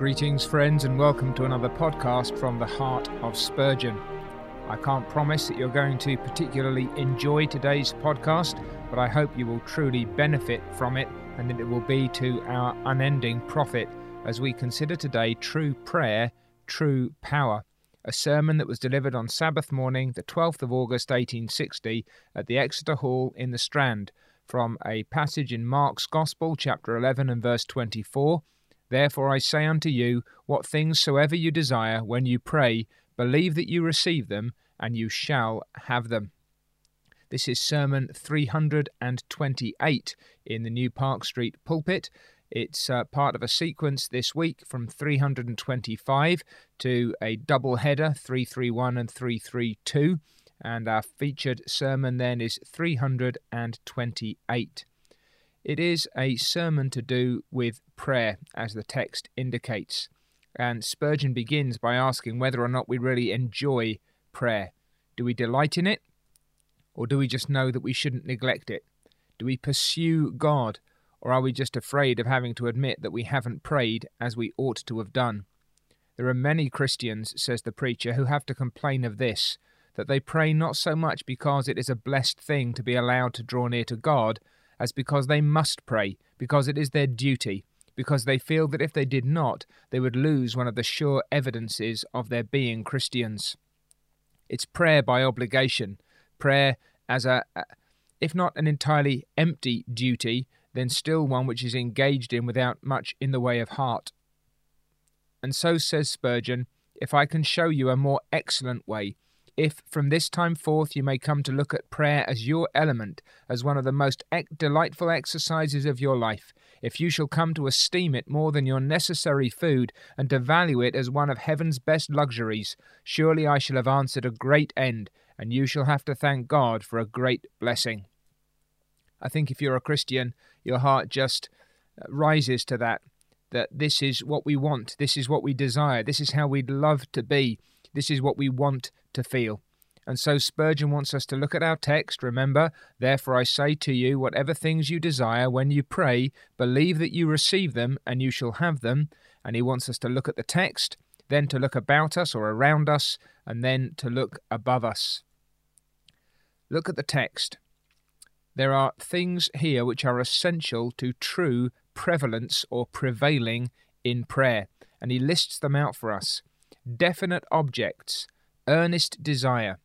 Greetings, friends, and welcome to another podcast from the heart of Spurgeon. I can't promise that you're going to particularly enjoy today's podcast, but I hope you will truly benefit from it and that it will be to our unending profit as we consider today true prayer, true power. A sermon that was delivered on Sabbath morning, the 12th of August 1860, at the Exeter Hall in the Strand, from a passage in Mark's Gospel, chapter 11 and verse 24 Therefore I say unto you, what things soever you desire, when you pray, believe that you receive them, and you shall have them. This is Sermon 328 in the New Park Street pulpit. It's uh, part of a sequence this week from 325 to a double header, 331 and 332. And our featured sermon then is 328. It is a sermon to do with prayer, as the text indicates. And Spurgeon begins by asking whether or not we really enjoy prayer. Do we delight in it? Or do we just know that we shouldn't neglect it? Do we pursue God? Or are we just afraid of having to admit that we haven't prayed as we ought to have done? There are many Christians, says the preacher, who have to complain of this that they pray not so much because it is a blessed thing to be allowed to draw near to God, as because they must pray, because it is their duty, because they feel that if they did not, they would lose one of the sure evidences of their being Christians. It's prayer by obligation, prayer as a, if not an entirely empty duty, then still one which is engaged in without much in the way of heart. And so says Spurgeon, if I can show you a more excellent way, if from this time forth you may come to look at prayer as your element, as one of the most delightful exercises of your life, if you shall come to esteem it more than your necessary food, and to value it as one of heaven's best luxuries, surely I shall have answered a great end, and you shall have to thank God for a great blessing. I think if you're a Christian, your heart just uh, rises to that, that this is what we want, this is what we desire, this is how we'd love to be, this is what we want to feel. And so Spurgeon wants us to look at our text. Remember, therefore I say to you, whatever things you desire, when you pray, believe that you receive them, and you shall have them. And he wants us to look at the text, then to look about us or around us, and then to look above us. Look at the text. There are things here which are essential to true prevalence or prevailing in prayer, and he lists them out for us. Definite objects earnest desire,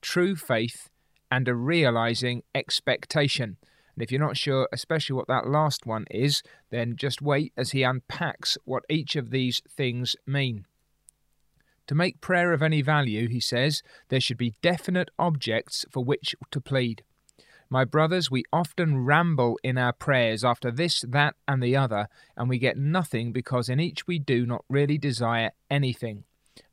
true faith, and a realizing expectation. And if you're not sure, especially what that last one is, then just wait as he unpacks what each of these things mean. To make prayer of any value, he says, there should be definite objects for which to plead. My brothers, we often ramble in our prayers after this, that, and the other, and we get nothing because in each we do not really desire anything.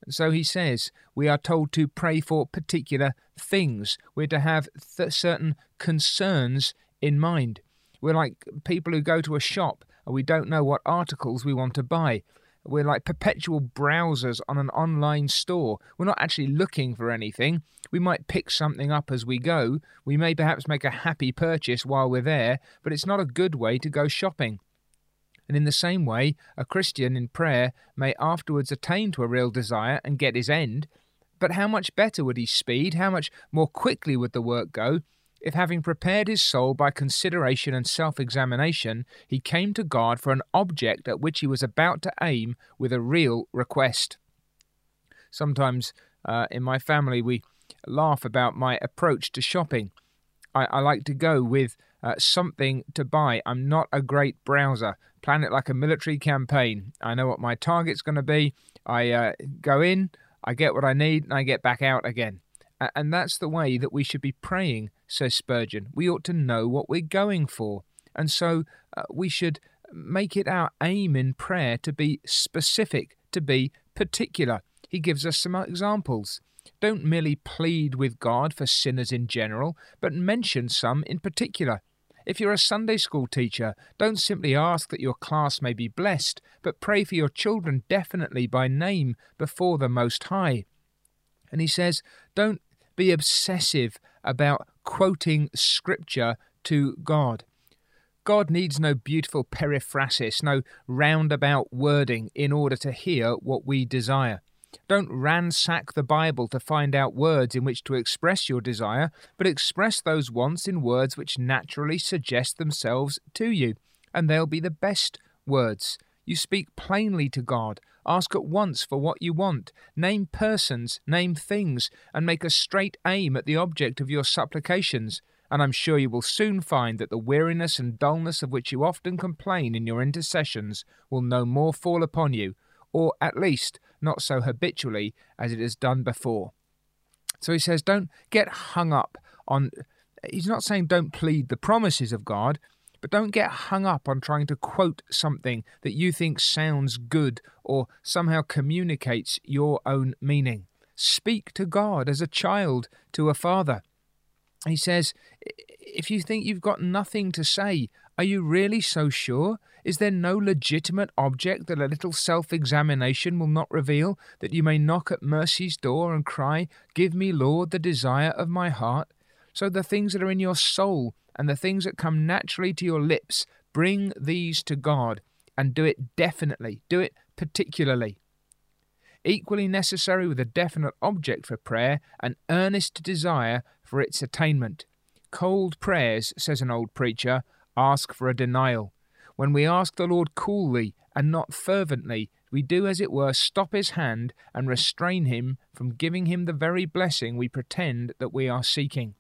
So he says we are told to pray for particular things. We're to have th- certain concerns in mind. We're like people who go to a shop and we don't know what articles we want to buy. We're like perpetual browsers on an online store. We're not actually looking for anything. We might pick something up as we go. We may perhaps make a happy purchase while we're there, but it's not a good way to go shopping. And in the same way, a Christian in prayer may afterwards attain to a real desire and get his end. But how much better would he speed, how much more quickly would the work go, if having prepared his soul by consideration and self examination, he came to God for an object at which he was about to aim with a real request? Sometimes uh, in my family we laugh about my approach to shopping. I, I like to go with uh, something to buy. I'm not a great browser. Plan it like a military campaign. I know what my target's going to be. I uh, go in, I get what I need, and I get back out again. And that's the way that we should be praying, says Spurgeon. We ought to know what we're going for. And so uh, we should make it our aim in prayer to be specific, to be particular. He gives us some examples. Don't merely plead with God for sinners in general, but mention some in particular. If you're a Sunday school teacher, don't simply ask that your class may be blessed, but pray for your children definitely by name before the Most High. And he says, don't be obsessive about quoting Scripture to God. God needs no beautiful periphrasis, no roundabout wording in order to hear what we desire. Don't ransack the Bible to find out words in which to express your desire, but express those wants in words which naturally suggest themselves to you, and they'll be the best words. You speak plainly to God. Ask at once for what you want. Name persons, name things, and make a straight aim at the object of your supplications. And I'm sure you will soon find that the weariness and dullness of which you often complain in your intercessions will no more fall upon you, or at least not so habitually as it has done before. So he says, don't get hung up on. He's not saying don't plead the promises of God, but don't get hung up on trying to quote something that you think sounds good or somehow communicates your own meaning. Speak to God as a child to a father. He says, if you think you've got nothing to say, are you really so sure? Is there no legitimate object that a little self examination will not reveal, that you may knock at mercy's door and cry, Give me, Lord, the desire of my heart? So the things that are in your soul and the things that come naturally to your lips, bring these to God and do it definitely, do it particularly. Equally necessary with a definite object for prayer, an earnest desire for its attainment. Cold prayers, says an old preacher, ask for a denial. When we ask the Lord coolly and not fervently, we do, as it were, stop his hand and restrain him from giving him the very blessing we pretend that we are seeking.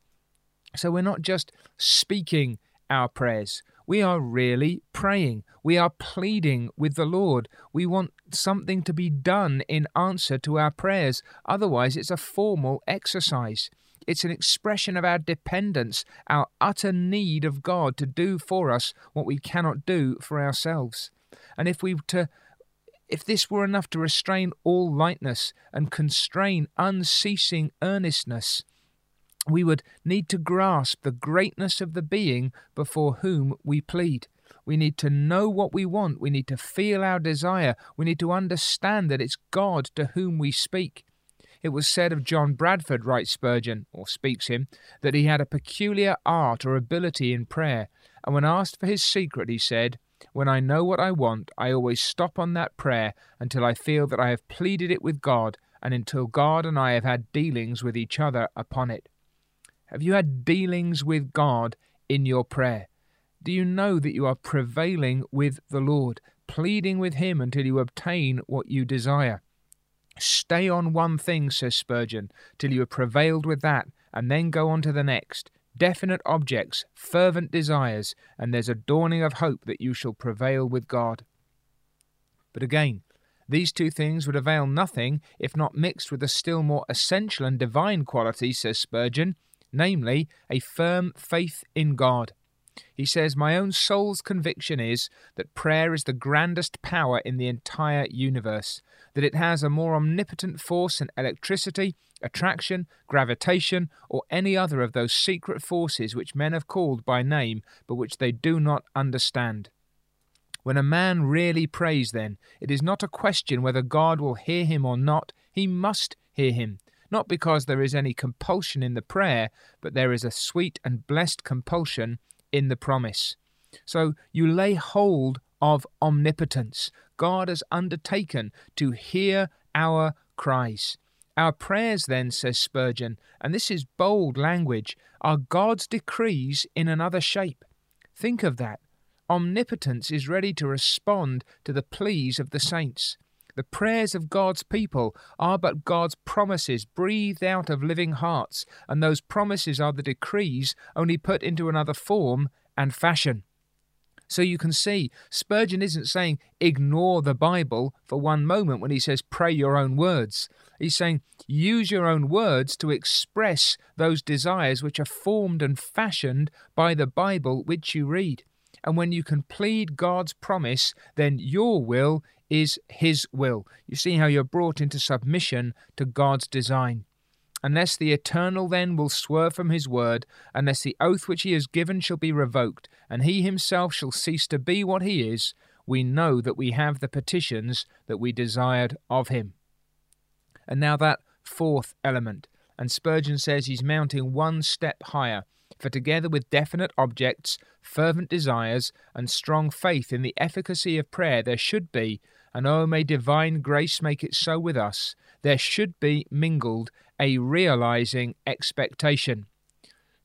So we're not just speaking our prayers. We are really praying. We are pleading with the Lord. We want something to be done in answer to our prayers. Otherwise, it's a formal exercise. It's an expression of our dependence, our utter need of God to do for us what we cannot do for ourselves. And if we to if this were enough to restrain all lightness and constrain unceasing earnestness, we would need to grasp the greatness of the being before whom we plead. We need to know what we want. We need to feel our desire. We need to understand that it's God to whom we speak. It was said of John Bradford, writes Spurgeon, or speaks him, that he had a peculiar art or ability in prayer, and when asked for his secret, he said, When I know what I want, I always stop on that prayer until I feel that I have pleaded it with God, and until God and I have had dealings with each other upon it. Have you had dealings with God in your prayer? Do you know that you are prevailing with the Lord, pleading with Him until you obtain what you desire? Stay on one thing, says Spurgeon, till you have prevailed with that, and then go on to the next. Definite objects, fervent desires, and there's a dawning of hope that you shall prevail with God. But again, these two things would avail nothing if not mixed with a still more essential and divine quality, says Spurgeon, namely, a firm faith in God. He says, My own soul's conviction is that prayer is the grandest power in the entire universe, that it has a more omnipotent force than electricity, attraction, gravitation, or any other of those secret forces which men have called by name, but which they do not understand. When a man really prays, then, it is not a question whether God will hear him or not, he must hear him not because there is any compulsion in the prayer, but there is a sweet and blessed compulsion in the promise. So you lay hold of omnipotence. God has undertaken to hear our cries. Our prayers, then, says Spurgeon, and this is bold language, are God's decrees in another shape. Think of that. Omnipotence is ready to respond to the pleas of the saints. The prayers of God's people are but God's promises breathed out of living hearts, and those promises are the decrees only put into another form and fashion. So you can see, Spurgeon isn't saying ignore the Bible for one moment when he says pray your own words. He's saying use your own words to express those desires which are formed and fashioned by the Bible which you read. And when you can plead God's promise, then your will is His will. You see how you're brought into submission to God's design. Unless the eternal then will swerve from his word, unless the oath which he has given shall be revoked, and he himself shall cease to be what he is, we know that we have the petitions that we desired of him. And now that fourth element, and Spurgeon says he's mounting one step higher. For together with definite objects, fervent desires, and strong faith in the efficacy of prayer, there should be, and oh, may divine grace make it so with us, there should be mingled a realizing expectation.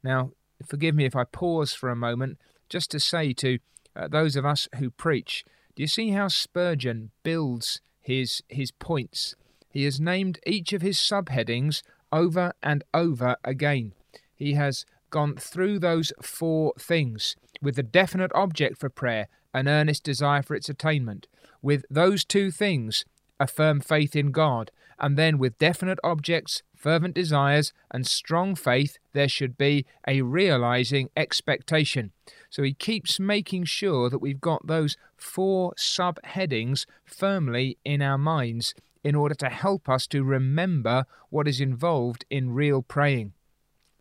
Now, forgive me if I pause for a moment just to say to uh, those of us who preach, do you see how Spurgeon builds his his points? He has named each of his subheadings over and over again. He has gone through those four things with a definite object for prayer, an earnest desire for its attainment. With those two things, a firm faith in God, and then with definite objects, fervent desires, and strong faith, there should be a realizing expectation. So he keeps making sure that we've got those four subheadings firmly in our minds in order to help us to remember what is involved in real praying.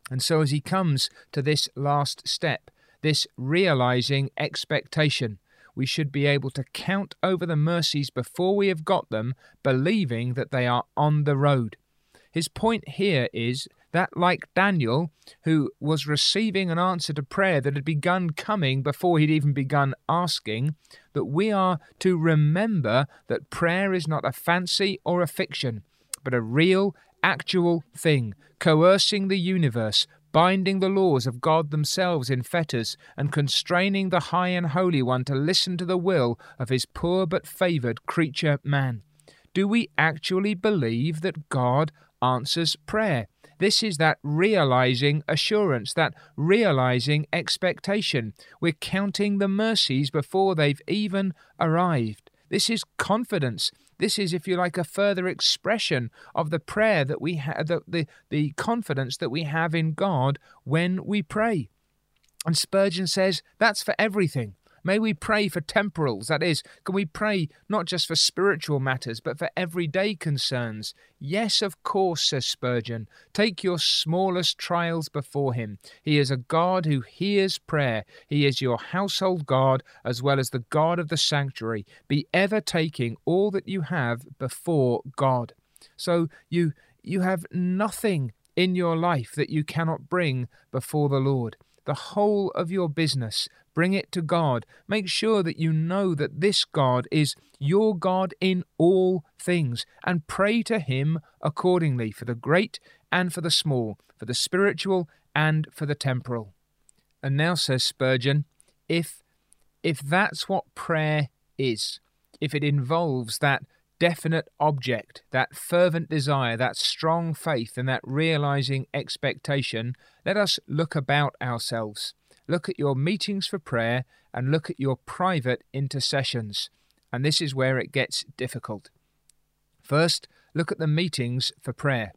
And so, as he comes to this last step, this realizing expectation, we should be able to count over the mercies before we have got them, believing that they are on the road. His point here is that, like Daniel, who was receiving an answer to prayer that had begun coming before he'd even begun asking, that we are to remember that prayer is not a fancy or a fiction, but a real, actual thing, coercing the universe, binding the laws of God themselves in fetters, and constraining the High and Holy One to listen to the will of his poor but favoured creature man. Do we actually believe that God answers prayer? This is that realizing assurance, that realizing expectation. We're counting the mercies before they've even arrived. This is confidence. This is, if you like, a further expression of the prayer that we have, the, the, the confidence that we have in God when we pray. And Spurgeon says that's for everything. May we pray for temporals, that is, can we pray not just for spiritual matters, but for everyday concerns? Yes, of course, says Spurgeon. Take your smallest trials before Him. He is a God who hears prayer. He is your household God as well as the God of the sanctuary. Be ever taking all that you have before God. So you you have nothing in your life that you cannot bring before the Lord the whole of your business. Bring it to God. Make sure that you know that this God is your God in all things, and pray to Him accordingly for the great and for the small, for the spiritual and for the temporal. And now, says Spurgeon, if if that's what prayer is, if it involves that definite object, that fervent desire, that strong faith, and that realizing expectation, let us look about ourselves. Look at your meetings for prayer and look at your private intercessions. And this is where it gets difficult. First, look at the meetings for prayer.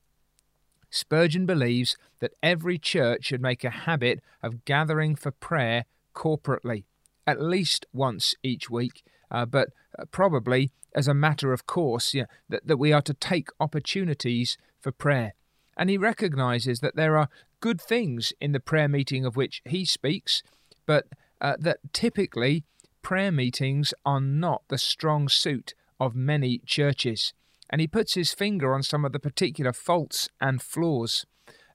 Spurgeon believes that every church should make a habit of gathering for prayer corporately, at least once each week, uh, but uh, probably as a matter of course, that, that we are to take opportunities for prayer. And he recognizes that there are good things in the prayer meeting of which he speaks, but uh, that typically prayer meetings are not the strong suit of many churches. And he puts his finger on some of the particular faults and flaws.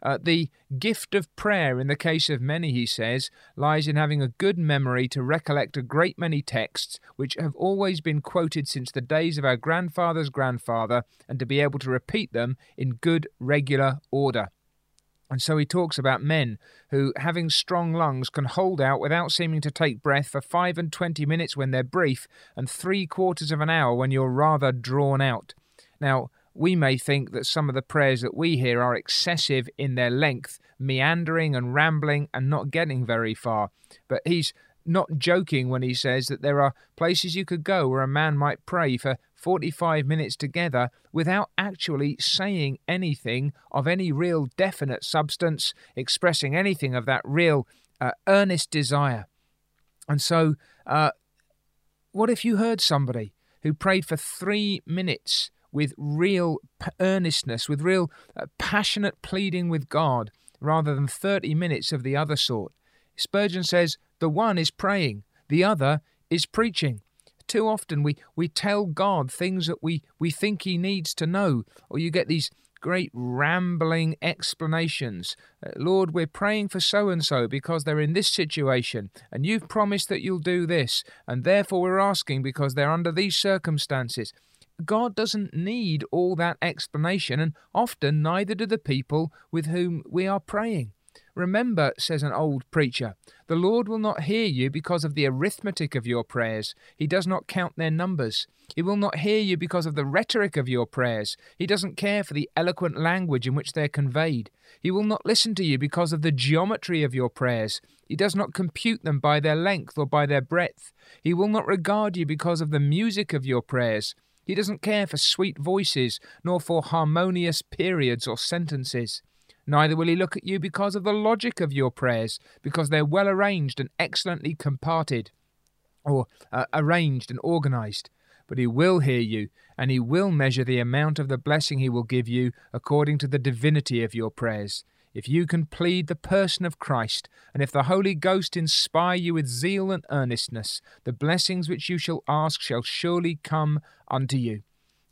Uh, the gift of prayer, in the case of many, he says, lies in having a good memory to recollect a great many texts which have always been quoted since the days of our grandfather's grandfather, and to be able to repeat them in good, regular order. And so he talks about men who, having strong lungs, can hold out without seeming to take breath for five and twenty minutes when they're brief, and three quarters of an hour when you're rather drawn out. Now, we may think that some of the prayers that we hear are excessive in their length, meandering and rambling and not getting very far. But he's not joking when he says that there are places you could go where a man might pray for 45 minutes together without actually saying anything of any real definite substance, expressing anything of that real uh, earnest desire. And so, uh, what if you heard somebody who prayed for three minutes with real earnestness, with real uh, passionate pleading with God, rather than 30 minutes of the other sort. Spurgeon says the one is praying, the other is preaching. Too often we, we tell God things that we, we think He needs to know, or you get these great rambling explanations. Uh, Lord, we're praying for so and so because they're in this situation, and you've promised that you'll do this, and therefore we're asking because they're under these circumstances. God doesn't need all that explanation, and often neither do the people with whom we are praying. Remember, says an old preacher, the Lord will not hear you because of the arithmetic of your prayers. He does not count their numbers. He will not hear you because of the rhetoric of your prayers. He doesn't care for the eloquent language in which they're conveyed. He will not listen to you because of the geometry of your prayers. He does not compute them by their length or by their breadth. He will not regard you because of the music of your prayers. He doesn't care for sweet voices, nor for harmonious periods or sentences. Neither will he look at you because of the logic of your prayers, because they're well arranged and excellently comparted, or uh, arranged and organized. But he will hear you, and he will measure the amount of the blessing he will give you according to the divinity of your prayers if you can plead the person of Christ, and if the Holy Ghost inspire you with zeal and earnestness, the blessings which you shall ask shall surely come unto you.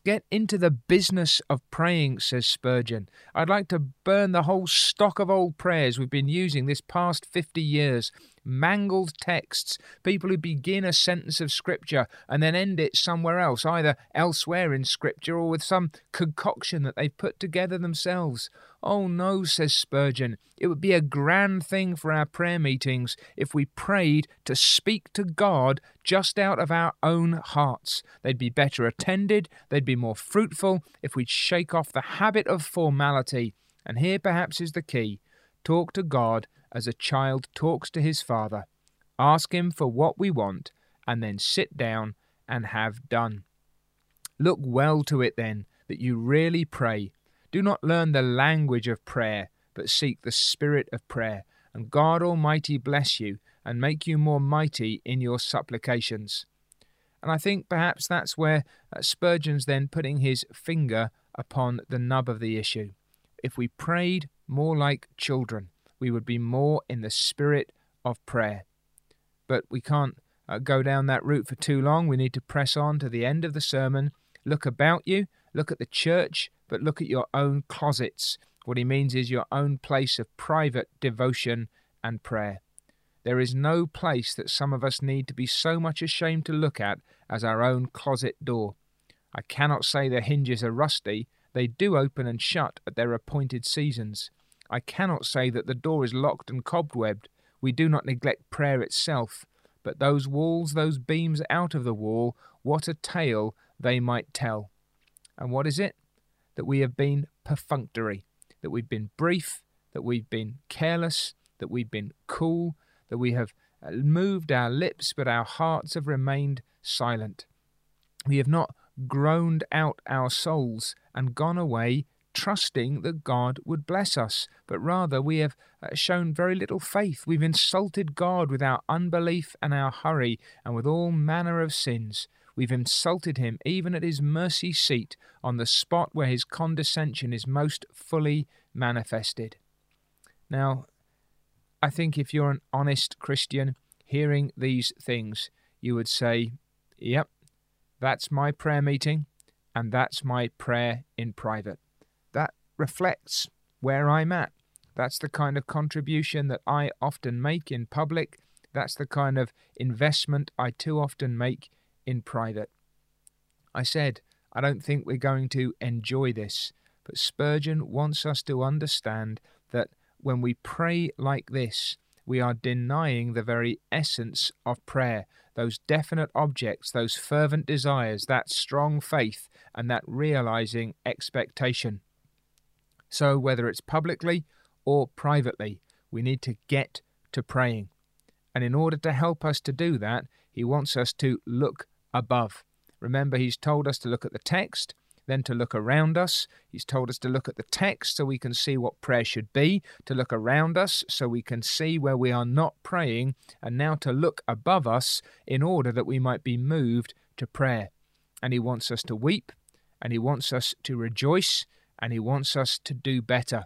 Get into the business of praying, says Spurgeon. I'd like to burn the whole stock of old prayers we've been using this past 50 years. Mangled texts, people who begin a sentence of Scripture and then end it somewhere else, either elsewhere in Scripture or with some concoction that they've put together themselves. Oh no, says Spurgeon, it would be a grand thing for our prayer meetings if we prayed to speak to God just out of our own hearts. They'd be better attended, they'd be more fruitful if we'd shake off the habit of formality. And here perhaps is the key talk to God as a child talks to his father. Ask him for what we want, and then sit down and have done. Look well to it then that you really pray do not learn the language of prayer, but seek the spirit of prayer, and God Almighty bless you and make you more mighty in your supplications. And I think perhaps that's where uh, Spurgeon's then putting his finger upon the nub of the issue. If we prayed more like children, we would be more in the spirit of prayer. But we can't uh, go down that route for too long. We need to press on to the end of the sermon. Look about you, look at the church, but look at your own closets. What he means is your own place of private devotion and prayer. There is no place that some of us need to be so much ashamed to look at as our own closet door. I cannot say the hinges are rusty, they do open and shut at their appointed seasons. I cannot say that the door is locked and cobwebbed. We do not neglect prayer itself, but those walls, those beams out of the wall, what a tale they might tell. And what is it? that we have been perfunctory, that we've been brief, that we've been careless, that we've been cool, that we have uh, moved our lips, but our hearts have remained silent. We have not groaned out our souls and gone away trusting that God would bless us, but rather we have uh, shown very little faith. We've insulted God with our unbelief and our hurry and with all manner of sins. We've insulted him even at his mercy seat, on the spot where his condescension is most fully manifested. Now, I think if you're an honest Christian, hearing these things, you would say, Yep, that's my prayer meeting, and that's my prayer in private. That reflects where I'm at. That's the kind of contribution that I often make in public. That's the kind of investment I too often make in private. I said, I don't think we're going to enjoy this, but Spurgeon wants us to understand that when we pray like this, we are denying the very essence of prayer, those definite objects, those fervent desires, that strong faith, and that realizing expectation. So, whether it's publicly or privately, we need to get to praying. And in order to help us to do that, he wants us to look above. Remember, he's told us to look at the text, then to look around us. He's told us to look at the text so we can see what prayer should be, to look around us so we can see where we are not praying, and now to look above us in order that we might be moved to prayer. And he wants us to weep, and he wants us to rejoice, and he wants us to do better.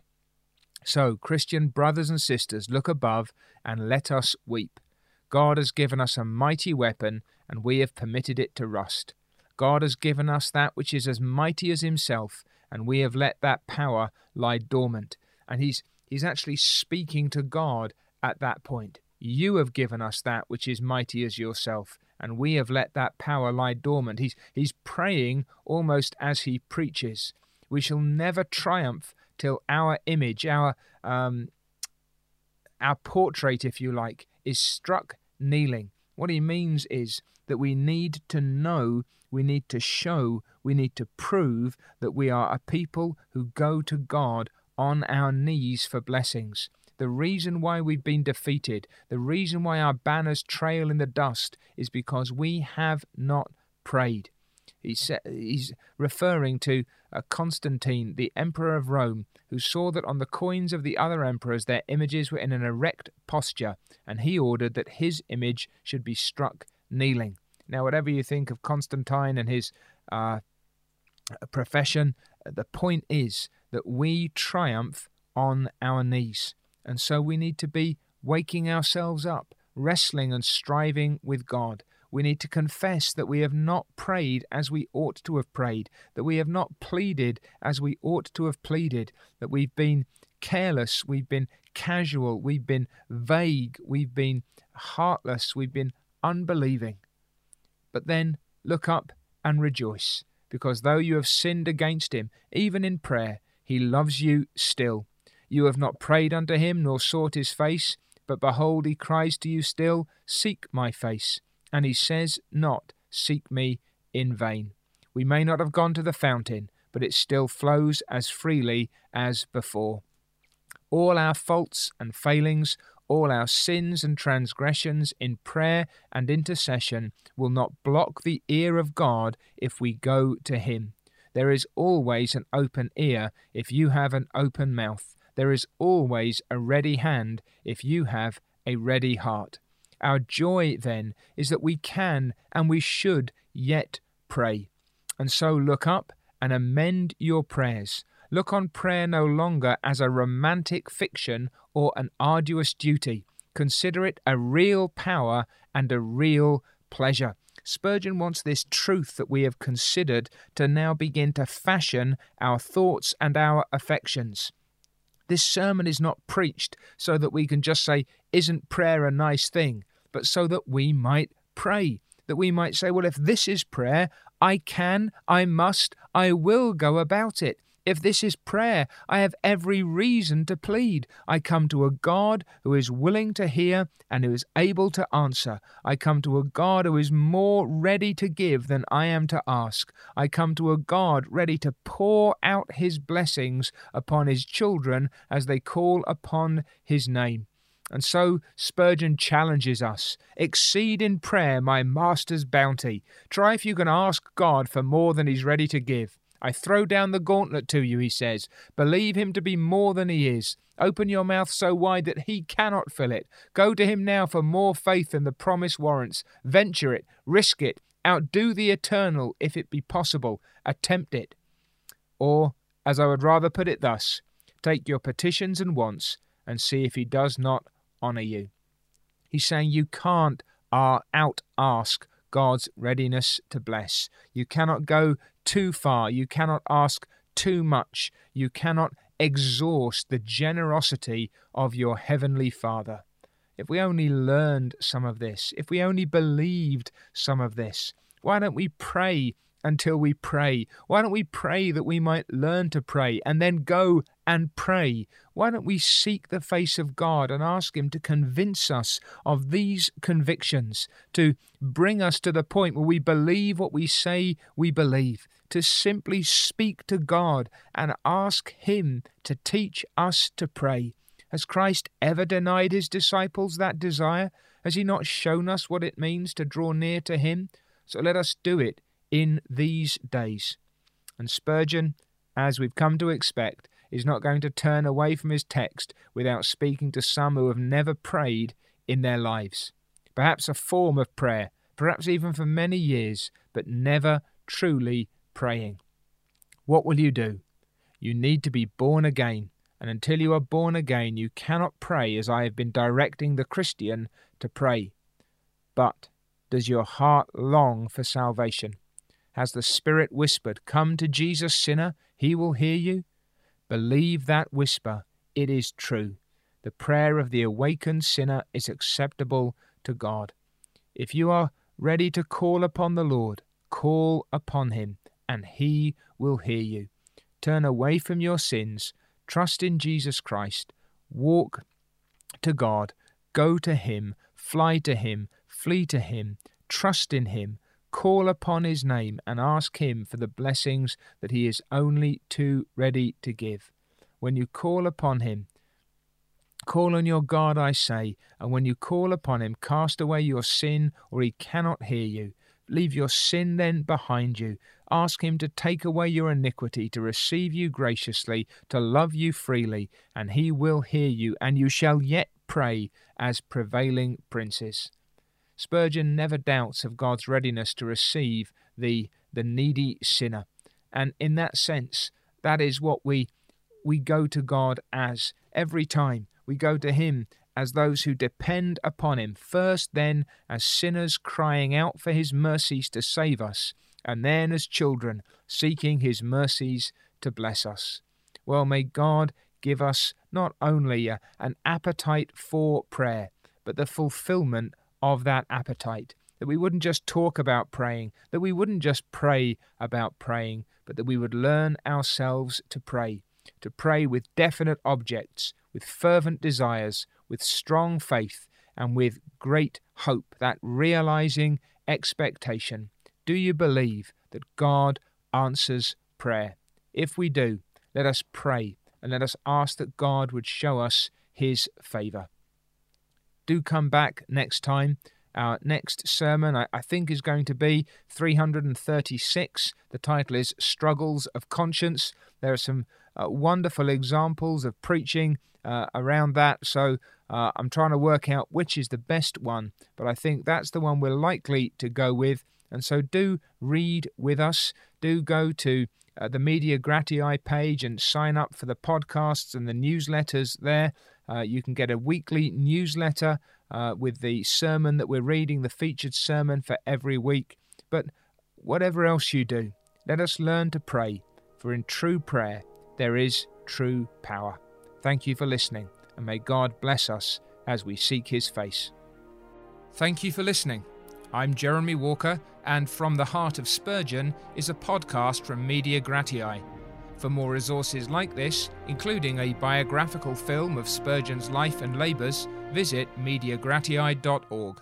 So, Christian brothers and sisters, look above and let us weep. God has given us a mighty weapon, and we have permitted it to rust. God has given us that which is as mighty as Himself, and we have let that power lie dormant. And he's he's actually speaking to God at that point. You have given us that which is mighty as yourself, and we have let that power lie dormant. He's he's praying almost as he preaches. We shall never triumph till our image, our um, our portrait, if you like, is struck kneeling. What he means is that we need to know, we need to show, we need to prove that we are a people who go to God on our knees for blessings. The reason why we've been defeated, the reason why our banners trail in the dust, is because we have not prayed. He's, referring to uh, Constantine, the emperor of Rome, who saw that on the coins of the other emperors their images were in an erect posture, and he ordered that his image should be struck kneeling. Now, whatever you think of Constantine and his uh, profession, the point is that we triumph on our knees. And so we need to be waking ourselves up, wrestling and striving with God. We need to confess that we have not prayed as we ought to have prayed, that we have not pleaded as we ought to have pleaded, that we've been careless, we've been casual, we've been vague, we've been heartless, we've been unbelieving. But then look up and rejoice, because though you have sinned against him, even in prayer, he loves you still. You have not prayed unto him, nor sought his face, but behold, he cries to you still, Seek my face and he says not, Seek me in vain. We may not have gone to the fountain, but it still flows as freely as before. All our faults and failings, all our sins and transgressions in prayer and intercession will not block the ear of God if we go to Him. There is always an open ear if you have an open mouth. There is always a ready hand if you have a ready heart. Our joy, then, is that we can and we should yet pray. And so look up and amend your prayers. Look on prayer no longer as a romantic fiction or an arduous duty. Consider it a real power and a real pleasure. Spurgeon wants this truth that we have considered to now begin to fashion our thoughts and our affections. This sermon is not preached so that we can just say, Isn't prayer a nice thing? but so that we might pray. That we might say, Well, if this is prayer, I can, I must, I will go about it. If this is prayer, I have every reason to plead. I come to a God who is willing to hear and who is able to answer. I come to a God who is more ready to give than I am to ask. I come to a God ready to pour out his blessings upon his children as they call upon his name. And so Spurgeon challenges us exceed in prayer my master's bounty. Try if you can ask God for more than he's ready to give. I throw down the gauntlet to you, he says. Believe him to be more than he is. Open your mouth so wide that he cannot fill it. Go to him now for more faith than the promise warrants. Venture it, risk it, outdo the eternal if it be possible. Attempt it. Or, as I would rather put it thus, take your petitions and wants and see if he does not honor you. He's saying you can't uh, out ask God's readiness to bless. You cannot go too far. You cannot ask too much. You cannot exhaust the generosity of your Heavenly Father. If we only learned some of this, if we only believed some of this, why don't we pray until we pray? Why don't we pray that we might learn to pray and then go and pray? Why don't we seek the face of God and ask Him to convince us of these convictions, to bring us to the point where we believe what we say we believe, to simply speak to God and ask Him to teach us to pray? Has Christ ever denied His disciples that desire? Has He not shown us what it means to draw near to Him? So let us do it in these days. And Spurgeon, as we've come to expect, is not going to turn away from his text without speaking to some who have never prayed in their lives. Perhaps a form of prayer, perhaps even for many years, but never truly praying. What will you do? You need to be born again, and until you are born again, you cannot pray as I have been directing the Christian to pray. But does your heart long for salvation? Has the Spirit whispered, Come to Jesus, sinner, He will hear you. Believe that whisper. It is true. The prayer of the awakened sinner is acceptable to God. If you are ready to call upon the Lord, call upon him, and he will hear you. Turn away from your sins, trust in Jesus Christ, walk to God, go to him, fly to him, flee to him, trust in him, call upon his name, and ask him for the blessings that he is only too ready to give. When you call upon him, Call on your God, I say, and when you call upon him, cast away your sin, or he cannot hear you. Leave your sin then behind you. Ask him to take away your iniquity, to receive you graciously, to love you freely, and he will hear you, and you shall yet pray as prevailing princes. Spurgeon never doubts of God's readiness to receive the the needy sinner. And in that sense, that is what we we go to God as every time we go to him as those who depend upon him, first then as sinners crying out for his mercies to save us, and then as children seeking his mercies to bless us. Well, may God give us not only a, an appetite for prayer, but the fulfillment of that appetite. That we wouldn't just talk about praying, that we wouldn't just pray about praying, but that we would learn ourselves to pray, to pray with definite objects, with fervent desires, with strong faith, and with great hope, that realizing expectation. Do you believe that God answers prayer? If we do, let us pray and let us ask that God would show us his favor. Do come back next time. Our next sermon, I, I, think, is going to be 336. The title is Struggles of Conscience. There are some uh, wonderful examples of preaching uh, around that. So uh, I'm trying to work out which is the best one, but I think that's the one we're likely to go with. And so do read with us. Do go to uh, the Media Gratiae page and sign up for the podcasts and the newsletters there. Uh, you can get a weekly newsletter uh, with the sermon that we're reading, the featured sermon for every week. But whatever else you do, let us learn to pray, for in true prayer there is true power. Thank you for listening, and may God bless us as we seek His face. Thank you for listening. I'm Jeremy Walker, and From the Heart of Spurgeon is a podcast from Media Gratiae. For more resources like this, including a biographical film of Spurgeon's life and labours, visit mediagratiae.org.